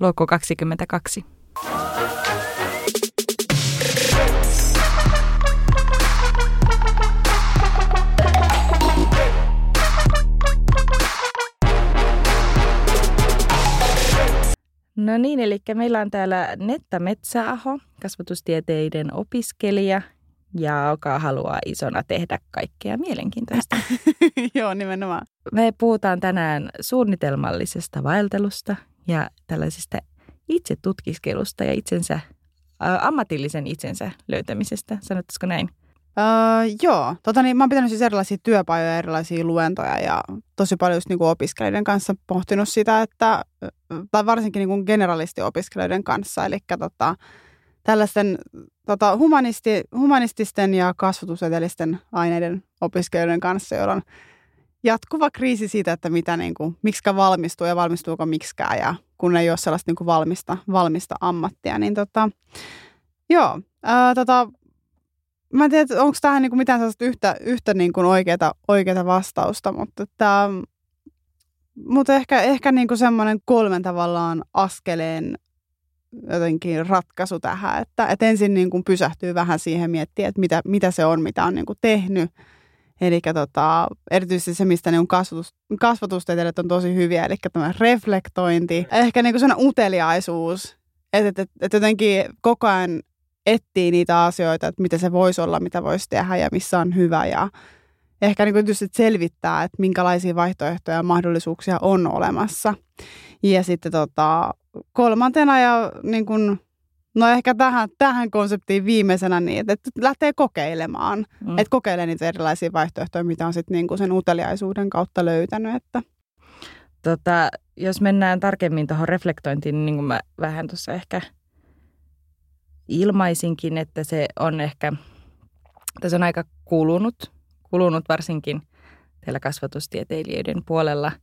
Luku 22. No niin, eli meillä on täällä Netta Metsäaho, kasvatustieteiden opiskelija, ja joka haluaa isona tehdä kaikkea mielenkiintoista. Joo, nimenomaan. Me puhutaan tänään suunnitelmallisesta vaeltelusta ja tällaisesta itse tutkiskelusta ja itsensä, äh, ammatillisen itsensä löytämisestä. Sanottaisiko näin? Öö, joo, tota, niin, mä oon pitänyt siis erilaisia työpajoja, erilaisia luentoja ja tosi paljon just, kuin opiskelijoiden kanssa pohtinut sitä, että, tai varsinkin niin kuin generalistiopiskelijoiden kanssa, eli tota, tällaisten tota, humanisti, humanististen ja kasvatustieteellisten aineiden opiskelijoiden kanssa, joilla on jatkuva kriisi siitä, että mitä, niin kuin, miksikä valmistuu ja valmistuuko miksikään ja kun ei ole sellaista niin kuin valmista, valmista ammattia, niin tota, joo, ää, tota, mä en tiedä, onko tähän niin kuin mitään sellaista yhtä, yhtä niin kuin oikeata, oikeata vastausta, mutta, että, mutta ehkä, ehkä niin kuin semmoinen kolmen tavallaan askeleen jotenkin ratkaisu tähän, että, että ensin niin kuin pysähtyy vähän siihen miettiä, että mitä, mitä se on, mitä on niin kuin tehnyt. Eli tota, erityisesti se, mistä niin kasvatus, kasvatustieteilijät on tosi hyviä, eli tämä reflektointi, ehkä niin sellainen uteliaisuus, että, että, että jotenkin koko ajan etsii niitä asioita, että mitä se voisi olla, mitä voisi tehdä ja missä on hyvä ja ehkä niin just selvittää, että minkälaisia vaihtoehtoja ja mahdollisuuksia on olemassa. Ja sitten tota, kolmantena ja niin kuin, no ehkä tähän, tähän konseptiin viimeisenä niin, että, lähtee kokeilemaan. Mm. Että kokeilee niitä erilaisia vaihtoehtoja, mitä on sitten niin kuin sen uteliaisuuden kautta löytänyt. Että. Tota, jos mennään tarkemmin tuohon reflektointiin, niin kuin mä vähän tuossa ehkä ilmaisinkin, että se on ehkä, tässä on aika kulunut, kulunut varsinkin teillä kasvatustieteilijöiden puolella –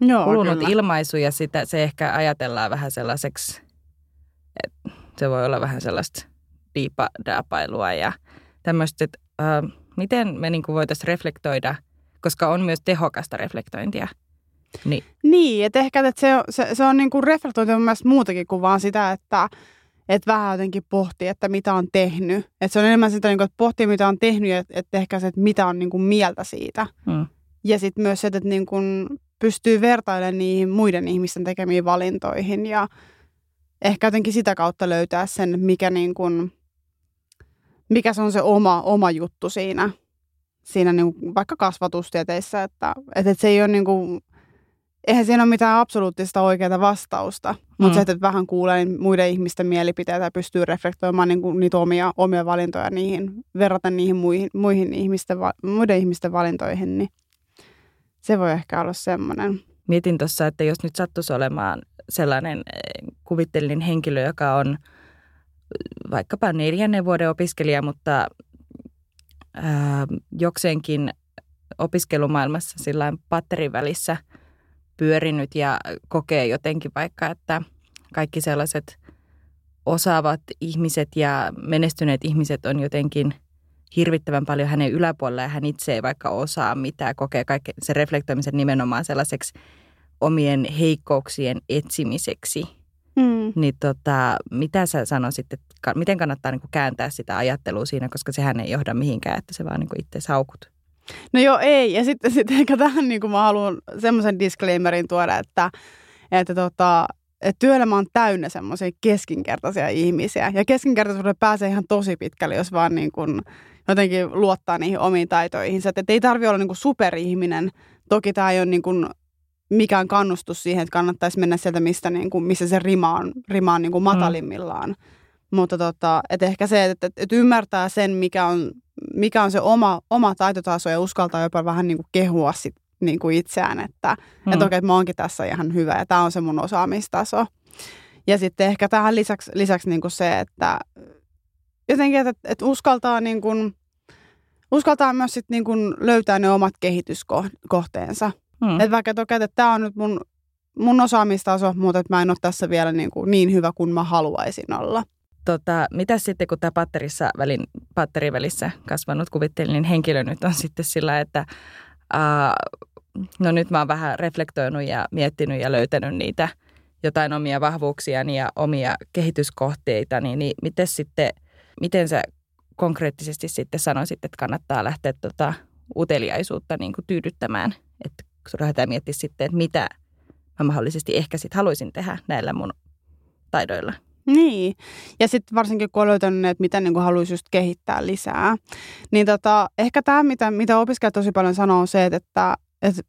Joo, kulunut kyllä. ilmaisu ja sitä, se ehkä ajatellaan vähän sellaiseksi, että se voi olla vähän sellaista diipadapailua ja tämmöistä, että äh, miten me niin voitaisiin reflektoida, koska on myös tehokasta reflektointia. Niin, niin että ehkä että se, se, se on niin kuin reflektointi on myös muutakin kuin vaan sitä, että että vähän jotenkin pohtii, että mitä on tehnyt. Että se on enemmän sitä, niin kuin, että pohtii, mitä on tehnyt ja että ehkä se, että mitä on niin kuin mieltä siitä. Hmm. Ja sitten myös se, että niin kuin pystyy vertailemaan niihin muiden ihmisten tekemiin valintoihin ja ehkä jotenkin sitä kautta löytää sen, mikä, niin kuin, mikä se on se oma, oma juttu siinä, siinä niin kuin vaikka kasvatustieteissä, että, että se ei ole niin kuin, eihän siinä ole mitään absoluuttista oikeaa vastausta, mm. mutta se, että vähän kuulee muiden ihmisten mielipiteitä ja pystyy reflektoimaan niin kuin niitä omia, omia valintoja niihin, verrata niihin muihin, muihin ihmisten, muiden ihmisten valintoihin, niin se voi ehkä olla semmoinen. Mietin tuossa, että jos nyt sattuisi olemaan sellainen eh, kuvittelin henkilö, joka on eh, vaikkapa neljännen vuoden opiskelija, mutta ää, jokseenkin opiskelumaailmassa sillä patterin välissä pyörinyt ja kokee jotenkin vaikka, että kaikki sellaiset osaavat ihmiset ja menestyneet ihmiset on jotenkin – hirvittävän paljon hänen yläpuolella ja hän itse ei vaikka osaa mitään, kokee kaiken se reflektoimisen nimenomaan sellaiseksi omien heikkouksien etsimiseksi. Mm. Niin tota, mitä sä sanoisit, että miten kannattaa niin kääntää sitä ajattelua siinä, koska sehän ei johda mihinkään, että se vaan niin itse saukut? No joo, ei. Ja sitten sit ehkä tähän niin kuin mä haluan semmoisen disclaimerin tuoda, että, että tota, että työelämä on täynnä semmoisia keskinkertaisia ihmisiä. Ja keskinkertaisuudelle pääsee ihan tosi pitkälle, jos vaan niin kuin jotenkin luottaa niihin omiin taitoihinsa. Että ei tarvi olla niin kuin superihminen. Toki tämä ei ole niin kuin mikään kannustus siihen, että kannattaisi mennä sieltä, mistä, niin kuin, missä se rima on, rima on niin kuin matalimmillaan. Mm. Mutta tota, että ehkä se, että, että, että ymmärtää sen, mikä on, mikä on se oma, oma taitotaso ja uskaltaa jopa vähän niin kuin kehua sit, niin kuin itseään, että, mm. että okei, että mä oonkin tässä ihan hyvä ja tämä on se mun osaamistaso. Ja sitten ehkä tähän lisäksi, lisäksi niin kuin se, että jotenkin, että, että uskaltaa niin kuin, uskaltaa myös sit niin kuin löytää ne omat kehityskohteensa. Mm. Että vaikka toki, että tämä on nyt mun, mun osaamistaso, mutta että mä en ole tässä vielä niin, kuin niin hyvä kuin mä haluaisin olla. Tota, mitä sitten, kun tämä patterissa välin, patterivälissä kasvanut kuvitteellinen henkilö nyt on sitten sillä, että uh, no nyt mä oon vähän reflektoinut ja miettinyt ja löytänyt niitä jotain omia vahvuuksiani ja omia kehityskohteitani, niin miten sitten, miten sä konkreettisesti sitten sanoisit, että kannattaa lähteä tota uteliaisuutta niin kuin tyydyttämään, että lähdetään miettimään sitten, että mitä mä mahdollisesti ehkä sitten haluaisin tehdä näillä mun taidoilla. Niin, ja sitten varsinkin kun on löytänyt, että mitä niin haluaisi just kehittää lisää. Niin tota, ehkä tämä, mitä, mitä opiskelijat tosi paljon sanoo, on se, että, että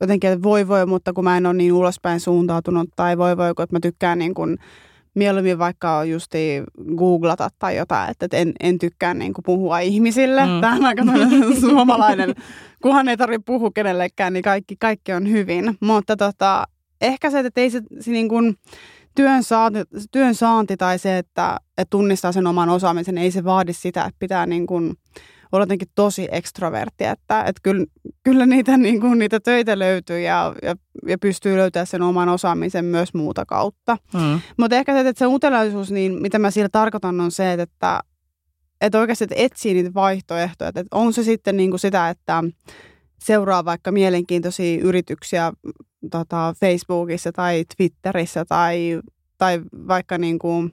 jotenkin, että voi voi, mutta kun mä en ole niin ulospäin suuntautunut, tai voi voi, kun mä tykkään niin kuin mieluummin vaikka justi googlata tai jotain, että en, en tykkää niin kuin puhua ihmisille. Mm. Tämä on aika suomalainen, kunhan ei tarvitse puhua kenellekään, niin kaikki, kaikki on hyvin. Mutta tota, ehkä se, että ei se, se niin kuin, työn, saanti, työn saanti tai se, että, että tunnistaa sen oman osaamisen, ei se vaadi sitä, että pitää niin kuin olla jotenkin tosi ekstrovertti, että, että kyllä, kyllä niitä, niin kuin, niitä töitä löytyy ja, ja, ja pystyy löytämään sen oman osaamisen myös muuta kautta. Mm. Mutta ehkä se, että se uteliaisuus, niin mitä mä sillä tarkoitan on se, että, että oikeasti että etsii niitä vaihtoehtoja. Että on se sitten niin kuin sitä, että seuraa vaikka mielenkiintoisia yrityksiä tota, Facebookissa tai Twitterissä tai, tai vaikka niin kuin,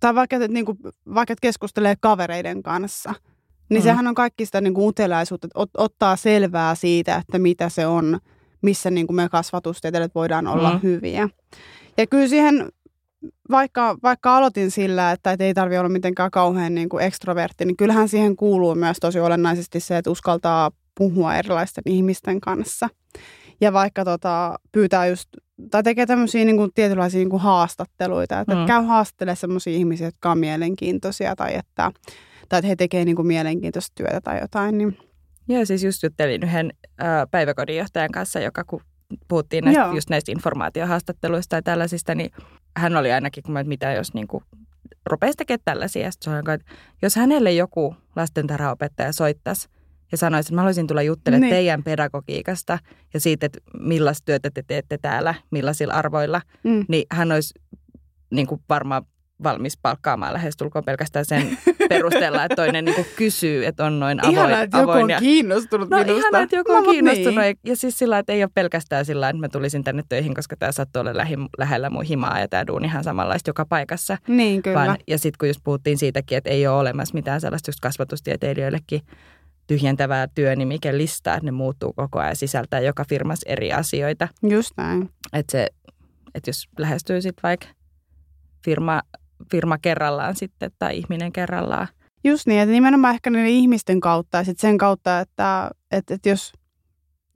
tai vaikka, että, niin kuin, vaikka että keskustelee kavereiden kanssa, niin mm. sehän on kaikki sitä niin kuin uteliaisuutta, että ot, ottaa selvää siitä, että mitä se on, missä niin kuin me kasvatustieteilijät voidaan olla mm. hyviä. Ja kyllä siihen, vaikka, vaikka aloitin sillä, että ei tarvitse olla mitenkään kauhean niin kuin ekstrovertti, niin kyllähän siihen kuuluu myös tosi olennaisesti se, että uskaltaa puhua erilaisten ihmisten kanssa. Ja vaikka tota, pyytää just, tai tekee tämmöisiä niin kuin, tietynlaisia niin kuin haastatteluita, että mm. käy haastattelemaan sellaisia ihmisiä, jotka on mielenkiintoisia tai että, tai että he tekevät niin kuin mielenkiintoista työtä tai jotain. Niin. Joo, siis just juttelin yhden äh, päiväkodinjohtajan kanssa, joka kun puhuttiin näistä, just näistä informaatiohaastatteluista ja tällaisista, niin hän oli ainakin, kun mä, että mitä jos niin kuin, rupesi tekemään tällaisia. Sitten että jos hänelle joku lastentarhaopettaja soittaisi ja sanoisi, että mä haluaisin tulla juttelemaan niin. teidän pedagogiikasta ja siitä, että millaista työtä te teette täällä, millaisilla arvoilla, mm. niin hän olisi niin kuin varmaan valmis palkkaamaan lähestulkoon pelkästään sen perusteella, että toinen niin kysyy, että on noin avoin. Ihana, että avoin joku on kiinnostunut no, minusta. Ihana, että joku on no, kiinnostunut. Niin. Ja siis sillä että ei ole pelkästään sillä että mä tulisin tänne töihin, koska tämä sattuu olla lähi, lähellä mun himaa ja tämä duuni ihan samanlaista joka paikassa. Niin, kyllä. Vaan, ja sitten kun just puhuttiin siitäkin, että ei ole olemassa mitään sellaista just kasvatustieteilijöillekin tyhjentävää työnimikellistaa, että ne muuttuu koko ajan sisältää joka firmas eri asioita. Just näin. Että se, että jos lähestyy sitten vaikka firma, firma kerrallaan sitten tai ihminen kerrallaan. Just niin, että nimenomaan ehkä niiden ihmisten kautta ja sitten sen kautta, että, että, että jos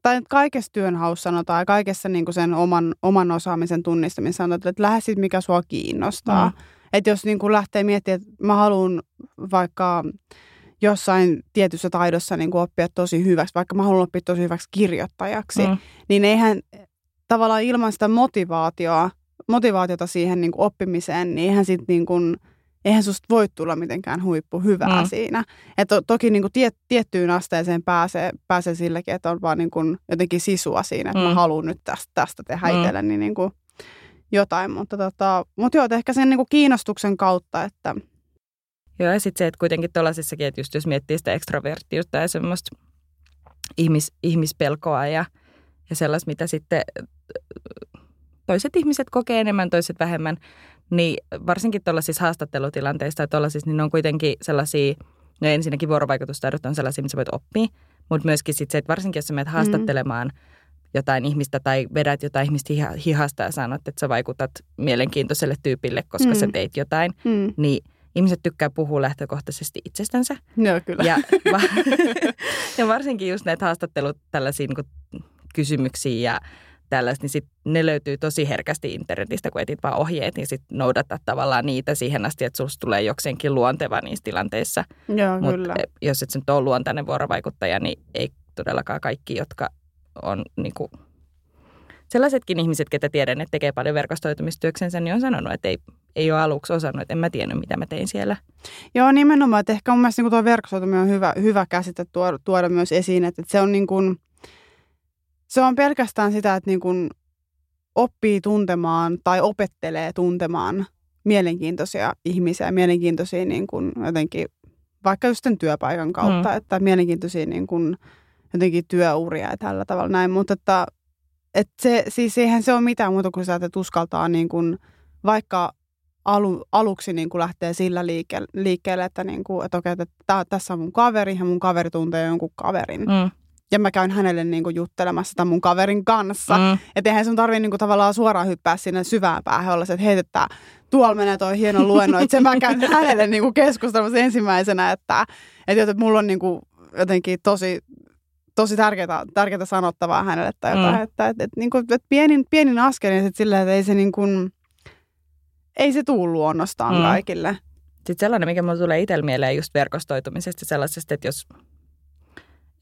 tai kaikessa työnhaussa sanotaan ja kaikessa niin kuin sen oman, oman osaamisen tunnistamisessa sanotaan, että lähde sitten mikä sua kiinnostaa. Mm. Että jos niin kuin lähtee miettimään, että mä haluan vaikka jossain tietyssä taidossa niin kuin oppia tosi hyväksi, vaikka mä haluan oppia tosi hyväksi kirjoittajaksi, mm. niin eihän tavallaan ilman sitä motivaatioa, motivaatiota siihen niin kuin oppimiseen, niin eihän sit niin kuin, eihän susta voi tulla mitenkään huippu hyvää mm. siinä. Et to, toki niin kuin tie, tiettyyn asteeseen pääsee, pääsee silläkin, että on vaan niin kuin jotenkin sisua siinä, että mm. mä haluan nyt tästä, tästä tehdä mm. itselleni niin kuin jotain. Mutta, tota, mutta joo, ehkä sen niin kuin kiinnostuksen kautta, että Joo, ja sitten se, että kuitenkin tuollaisessakin, että just jos miettii sitä ekstroverttiutta ja semmoista ihmis, ihmispelkoa ja, ja sellaista, mitä sitten toiset ihmiset kokee enemmän, toiset vähemmän, niin varsinkin tuollaisissa haastattelutilanteissa tai tuollaisissa, niin ne on kuitenkin sellaisia, no ensinnäkin vuorovaikutustaidot on sellaisia, missä voit oppia, mutta myöskin sitten se, että varsinkin jos sä menet mm. haastattelemaan mm. jotain ihmistä tai vedät jotain ihmistä hihasta ja sanot, että sä vaikutat mielenkiintoiselle tyypille, koska mm. sä teit jotain, mm. niin – ihmiset tykkää puhua lähtökohtaisesti itsestänsä. Joo, kyllä. Ja, va- ja varsinkin just näitä haastattelut tällaisiin niin kysymyksiin ja tällaista, niin sit ne löytyy tosi herkästi internetistä, kun etit vaan ohjeet, niin sitten noudattaa tavallaan niitä siihen asti, että susta tulee jokseenkin luonteva niissä tilanteissa. Joo, Mut kyllä. jos et nyt ole luontainen vuorovaikuttaja, niin ei todellakaan kaikki, jotka on niin kuin, sellaisetkin ihmiset, ketä tiedän, että tekee paljon verkostoitumistyöksensä, niin on sanonut, että ei, ei ole aluksi osannut, että en mä tiennyt, mitä mä tein siellä. Joo, nimenomaan. Että ehkä mun mielestä niin tuo verkostoituminen on hyvä, hyvä käsite tuoda, tuoda myös esiin, että, että se on niin kuin, se on pelkästään sitä, että niin kuin oppii tuntemaan tai opettelee tuntemaan mielenkiintoisia ihmisiä, mielenkiintoisia niin kuin jotenkin, vaikka just sen työpaikan kautta, mm. että mielenkiintoisia niin kuin jotenkin työuria ja tällä tavalla näin, mutta että et se, siis eihän se ole mitään muuta kuin sitä, että uskaltaa niin kuin, vaikka alu, aluksi niin kuin lähtee sillä liikkeelle, liikkeelle että, niin kuin, että okei, että tää, tässä on mun kaveri ja mun kaveri tuntee jonkun kaverin. Mm. Ja mä käyn hänelle niin kuin juttelemassa sitä mun kaverin kanssa. Mm. Että eihän sun tarvitse niin kuin, tavallaan suoraan hyppää sinne syvään päähän olla se, että hei, että tuolla menee toi hieno luennoitse. mä käyn hänelle niin kuin ensimmäisenä, että, että, että mulla on niin kuin, jotenkin tosi tosi tärkeää, tärkeää sanottavaa hänelle tai jotain, mm. että, että, että, niin kuin, että pienin, pienin askelin sitten silleen, että ei se niin kuin, ei se tuu luonnostaan mm. kaikille. Sitten sellainen, mikä mulle tulee itsellä mieleen just verkostoitumisesta sellaisesta, että jos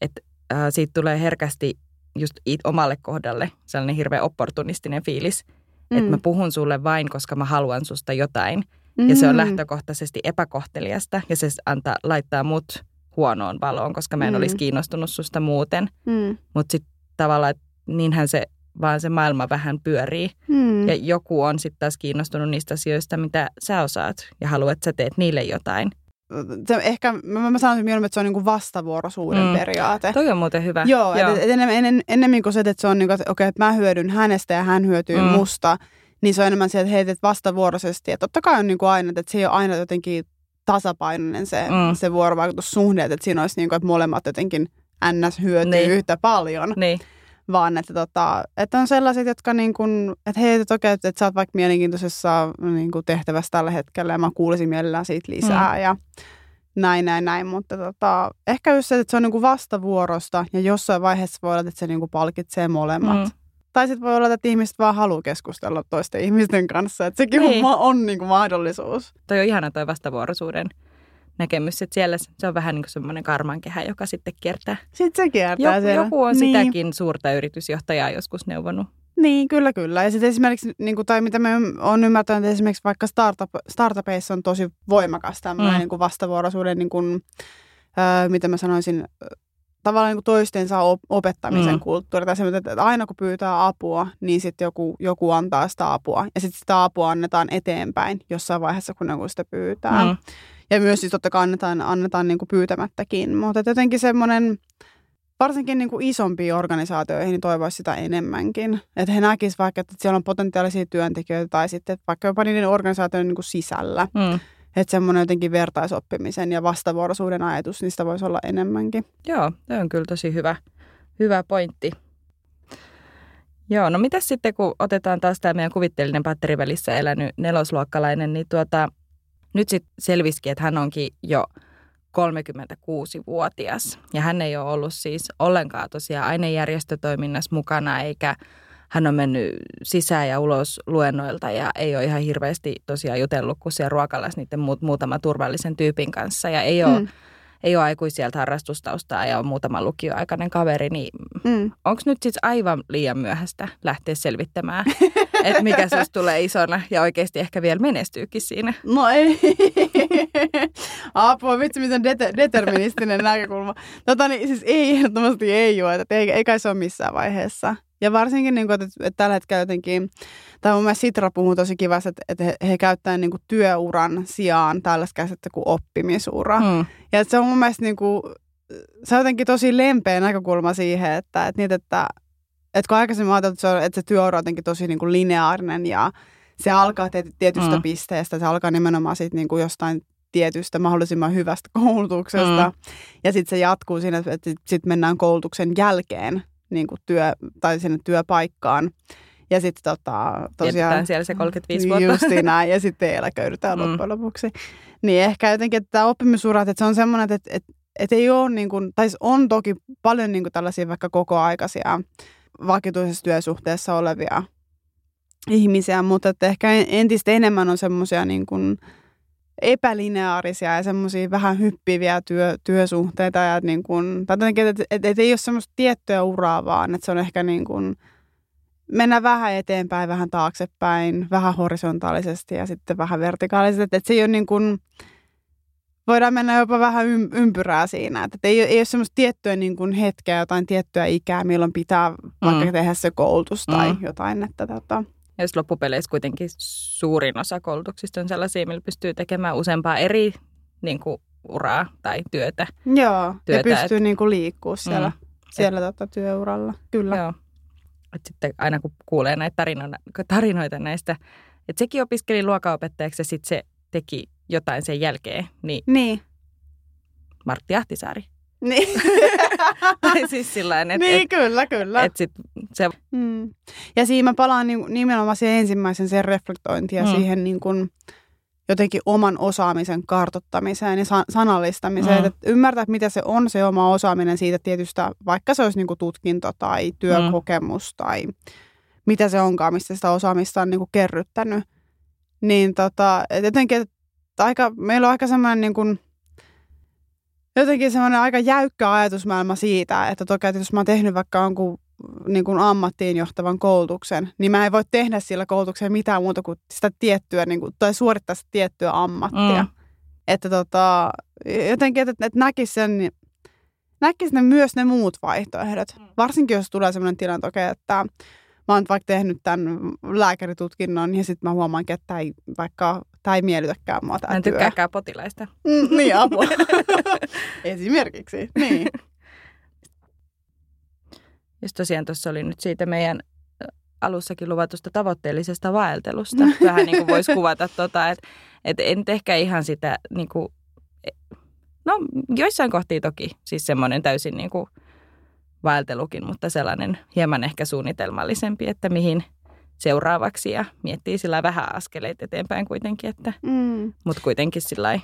että, äh, siitä tulee herkästi just it, omalle kohdalle sellainen hirveän opportunistinen fiilis, mm. että mä puhun sulle vain, koska mä haluan susta jotain. Mm. Ja se on mm. lähtökohtaisesti epäkohteliasta ja se antaa, laittaa mut huonoon valoon, koska mä en mm. olisi kiinnostunut susta muuten. Mm. Mutta sitten tavallaan, että niinhän se vaan se maailma vähän pyörii. Mm. Ja joku on sitten taas kiinnostunut niistä asioista, mitä sä osaat ja haluat, että sä teet niille jotain. Se ehkä, mä, mä sanoisin mieluummin, että se on niinku vastavuoroisuuden mm. periaate. Toi on muuten hyvä. Joo, Joo. Et, et enemmän, ennen, ennemmin kuin se, että se on niinku, että okei, että mä hyödyn hänestä ja hän hyötyy mm. musta, niin se on enemmän se, että hei, että vastavuoroisesti. Että totta kai on niinku aina, että se ei ole aina jotenkin tasapainoinen se, mm. se vuorovaikutussuhde, että siinä olisi niin kuin, että molemmat jotenkin ns. hyötyy niin. yhtä paljon. Niin. Vaan että, tota, että on sellaiset, jotka niin kuin, että hei, että okei, että, että sä oot vaikka mielenkiintoisessa niin kuin tehtävässä tällä hetkellä ja mä kuulisin mielellään siitä lisää mm. ja näin, näin, näin. Mutta tota, ehkä just se, että se on niin kuin vastavuorosta ja jossain vaiheessa voi olla, että se niin kuin palkitsee molemmat. Mm. Tai sitten voi olla, että ihmiset vaan haluaa keskustella toisten ihmisten kanssa. Että sekin niin. on, on niin kuin mahdollisuus. Toi on ihana toi vastavuoroisuuden näkemys, että siellä se on vähän niin kuin semmoinen karmankehä, joka sitten kiertää. Sitten se kiertää joku, siellä. Joku on niin. sitäkin suurta yritysjohtajaa joskus neuvonut. Niin, kyllä, kyllä. Ja sitten esimerkiksi, niin kuin, tai mitä me on ymmärtänyt, että esimerkiksi vaikka startup, startupeissa on tosi voimakas tämmöinen mm. niin kuin vastavuoroisuuden, niin kuin, äh, mitä mä sanoisin, tavallaan niin toistensa opettamisen mm. kulttuuri. Tai se, että aina kun pyytää apua, niin sitten joku, joku antaa sitä apua. Ja sitten sitä apua annetaan eteenpäin jossain vaiheessa, kun joku sitä pyytää. Mm. Ja myös siis totta kai annetaan, annetaan niin kuin pyytämättäkin. Mutta jotenkin semmoinen, varsinkin niin kuin isompiin organisaatioihin, niin toivoisi sitä enemmänkin. Että he näkisivät vaikka, että siellä on potentiaalisia työntekijöitä tai sitten vaikka jopa niiden organisaatioiden niin kuin sisällä. Mm että semmoinen jotenkin vertaisoppimisen ja vastavuoroisuuden ajatus, niistä voisi olla enemmänkin. Joo, se on kyllä tosi hyvä, hyvä pointti. Joo, no mitä sitten kun otetaan taas tämä meidän kuvitteellinen patterivälissä elänyt nelosluokkalainen, niin tuota, nyt sitten selvisikin, että hän onkin jo 36-vuotias. Ja hän ei ole ollut siis ollenkaan tosiaan ainejärjestötoiminnassa mukana eikä hän on mennyt sisään ja ulos luennoilta ja ei ole ihan hirveästi tosiaan jutellut kuin siellä ruokalassa niiden muut, muutaman turvallisen tyypin kanssa ja ei ole, mm. ei ole aikuisieltä harrastustaustaa ja on muutama lukioaikainen kaveri, niin mm. onko nyt sitten aivan liian myöhäistä lähteä selvittämään, että mikä sinusta tulee isona ja oikeasti ehkä vielä menestyykin siinä? No ei. Apua, vitsi, miten det- deterministinen näkökulma. Tota niin, siis ei, ehdottomasti ei ole, että ei, ei kai se ole missään vaiheessa. Ja varsinkin, niin kuin, että, että tällä hetkellä jotenkin, tai mun mielestä Sitra puhuu tosi kivasti, että, että he, he käyttävät niin kuin työuran sijaan tällaista käsitettä kuin oppimisura. Mm. Ja että se on mun mielestä niin kuin, se on jotenkin tosi lempeä näkökulma siihen, että, että, niitä, että, että kun aikaisemmin ajatellut, että se, on, että se työura on jotenkin tosi niin kuin lineaarinen ja se alkaa tietystä mm. pisteestä, se alkaa nimenomaan siitä niin kuin jostain tietystä mahdollisimman hyvästä koulutuksesta. Mm. Ja sitten se jatkuu siinä, että sitten mennään koulutuksen jälkeen niin kuin työ, tai sinne työpaikkaan. Ja sitten tota, tosiaan... Jätetään siellä se 35 vuotta. Justiin näin, ja sitten eläköidytään mm. loppujen lopuksi. Niin ehkä jotenkin, että tämä oppimisura, että se on semmoinen, että, että, että ei ole niin kuin, tai on toki paljon niin kuin tällaisia vaikka kokoaikaisia vakituisessa työsuhteessa olevia ihmisiä, mutta että ehkä entistä enemmän on semmoisia niin kuin, epälineaarisia ja semmoisia vähän hyppiviä työ, työsuhteita. Ja niin kuin, tai jotenkin, että, että, että ei ole semmoista tiettyä uraa vaan, että se on ehkä niin kuin, mennä vähän eteenpäin, vähän taaksepäin, vähän horisontaalisesti ja sitten vähän vertikaalisesti. Että, että se ei ole niin kuin, voidaan mennä jopa vähän ympyrää siinä. Että ei, ei ole semmoista tiettyä niin kuin hetkeä, jotain tiettyä ikää, milloin pitää vaikka mm. tehdä se koulutus tai mm. jotain. Että, tota, ja jos loppupeleissä kuitenkin suurin osa koulutuksista on sellaisia, millä pystyy tekemään useampaa eri niin kuin, uraa tai työtä. Joo, työtä, ja pystyy et... niin kuin liikkua siellä, mm. siellä et... tota, työuralla, kyllä. Joo. että sitten aina kun kuulee näitä tarinoita, tarinoita näistä, että sekin opiskeli luokanopettajaksi ja sitten se teki jotain sen jälkeen, niin, Niin. Martti Ahtisaari. Niin, tai siis sillä että niin et, kyllä, kyllä. et sit se, Mm. Ja siinä mä palaan niin, nimenomaan siihen ensimmäisen sen reflektointiin ja Mm. siihen niin kuin jotenkin oman osaamisen kartottamiseen ja sa- sanallistamiseen. Mm. Mm. Että ymmärtää, että mitä se on se oma osaaminen siitä tietystä, vaikka se olisi niin kuin tutkinto tai työkokemus mm. tai mitä se onkaan, mistä sitä osaamista on niin kuin kerryttänyt. Niin tota, et jotenkin, että aika, meillä on aika semmoinen niin kuin, jotenkin semmoinen aika jäykkä ajatusmaailma siitä, että toki, että jos mä oon tehnyt vaikka jonkun niin kuin ammattiin johtavan koulutuksen, niin mä en voi tehdä sillä koulutuksella mitään muuta kuin sitä tiettyä, niin kuin, tai suorittaa sitä tiettyä ammattia. Mm. Että tota, jotenkin, että, että näkisi sen, näkisi ne myös ne muut vaihtoehdot. Mm. Varsinkin, jos tulee sellainen tilanne, että, okei, että mä oon vaikka tehnyt tämän lääkäritutkinnon ja sitten mä huomaankin, että ei, vaikka tämä ei miellytäkään mua mä tämä en työ. tykkääkään potilaista. Mm, niin, apua. Esimerkiksi, niin. Just tosiaan tuossa oli nyt siitä meidän alussakin luvatusta tavoitteellisesta vaeltelusta. Vähän niin kuin voisi kuvata, tota, että et en ehkä ihan sitä, niin kuin, no joissain kohtia toki siis semmoinen täysin niin kuin vaeltelukin, mutta sellainen hieman ehkä suunnitelmallisempi, että mihin seuraavaksi ja miettii sillä vähän askeleita eteenpäin kuitenkin, että, Mm. mutta kuitenkin sillä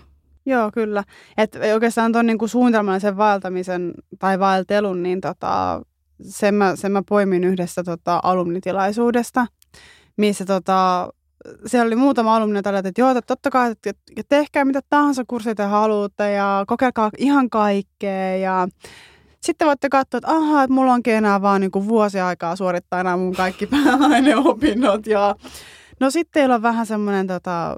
Joo, kyllä. Et oikeastaan tuon niinku suunnitelmallisen vaeltamisen tai vaeltelun, niin tota, sen, mä, sen mä poimin yhdestä tota, alumnitilaisuudesta, missä tota, siellä oli muutama alumni, jotka että joo, että totta kai, että että tehkää mitä tahansa kursseja te haluatte ja kokeilkaa ihan kaikkea ja sitten voitte katsoa, että ahaa, että mulla onkin enää vaan niinku vuosi aikaa suorittaa nämä mun kaikki pääaineopinnot ja no sitten teillä on vähän semmoinen tota,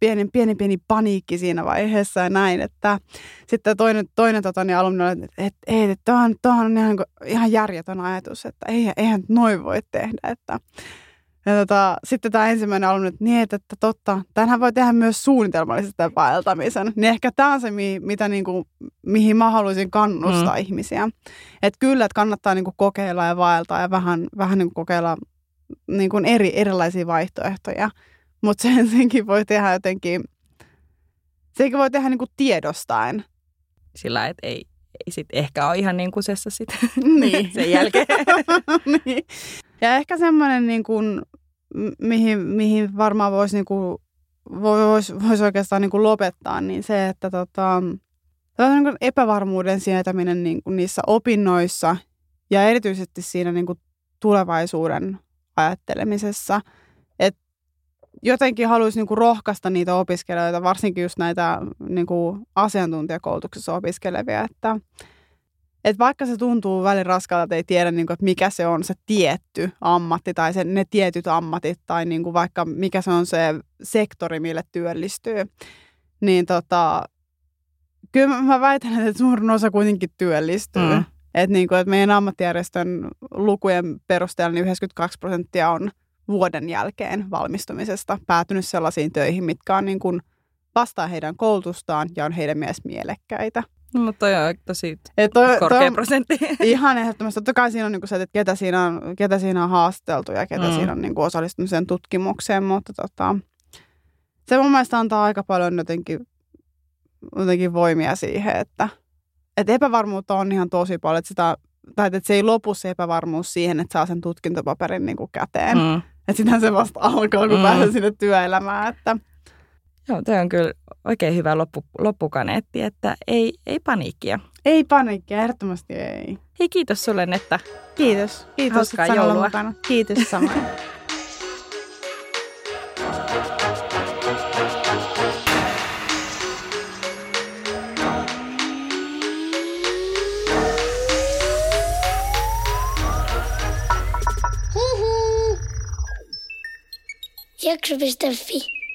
pieni, pieni, pieni paniikki siinä vaiheessa ja näin, että sitten toinen, toinen tota, niin alumni että et, et, et, tämä on, tämä on ihan, ihan järjetön ajatus, että eihän, eihän noin voi tehdä, että ja tota, sitten tämä ensimmäinen alumni, että niin, että, että totta, tämähän voi tehdä myös suunnitelmallisesti tämän vaeltamisen. Niin ehkä tämä on se, mi, mitä niinku, mihin mä haluaisin kannustaa mm. ihmisiä. Että kyllä, että kannattaa niinku kokeilla ja vaeltaa ja vähän, vähän niinku kokeilla niinku eri, erilaisia vaihtoehtoja. Mutta sen, senkin voi tehdä jotenkin, senkin voi tehdä niinku tiedostaen. sillä että ei, ei sit ehkä ole ihan niin kusessa sit Niin. sen jälkeen. niin. Ja ehkä semmoinen, niin kuin, mihin, mihin varmaan voisi niin kuin, vois, vois oikeastaan niin kuin lopettaa, niin se, että tota, niin kuin epävarmuuden sietäminen niin kuin niissä opinnoissa ja erityisesti siinä niin kuin tulevaisuuden ajattelemisessa. Et jotenkin haluaisi niin kuin rohkaista niitä opiskelijoita, varsinkin just näitä niin kuin asiantuntijakoulutuksessa opiskelevia, että et vaikka se tuntuu välin raskalta, että ei tiedä, niin kuin, että mikä se on se tietty ammatti tai se, ne tietyt ammatit tai niin kuin vaikka mikä se on se sektori, mille työllistyy, niin tota, kyllä mä- väitän, että suurin osa kuitenkin työllistyy. Mm. Että niin kuin, että meidän ammattijärjestön lukujen perusteella niin 92 prosenttia on vuoden jälkeen valmistumisesta päätynyt sellaisiin töihin, mitkä on niin kuin vastaa heidän koulutustaan ja on heidän mielestä mielekkäitä. Mutta on tosi Et toi, korkea toi prosentti. ihan ehdottomasti. Totta kai siinä on niinku se, että ketä siinä on, ketä siinä on haasteltu ja ketä Mm. siinä on niinku osallistunut sen tutkimukseen, mutta tota, se mun mielestä antaa aika paljon jotenkin, jotenkin voimia siihen, että, että epävarmuutta on ihan tosi paljon, että, sitä, tai että se ei lopu se epävarmuus siihen, että saa sen tutkintopaperin niinku käteen. Mm. Että sitä se vasta alkaa, kun mm. pääsee sinne työelämään. Että, Joo, toi on kyllä oikein hyvä loppu, loppukaneetti, että ei, ei paniikkia. ei paniikkia, ehdottomasti ei. Hei, kiitos sulle, Netta. Kiitos. Kiitos, Hauskaa että joulua. mukana. Kiitos samoin. Jakso.fi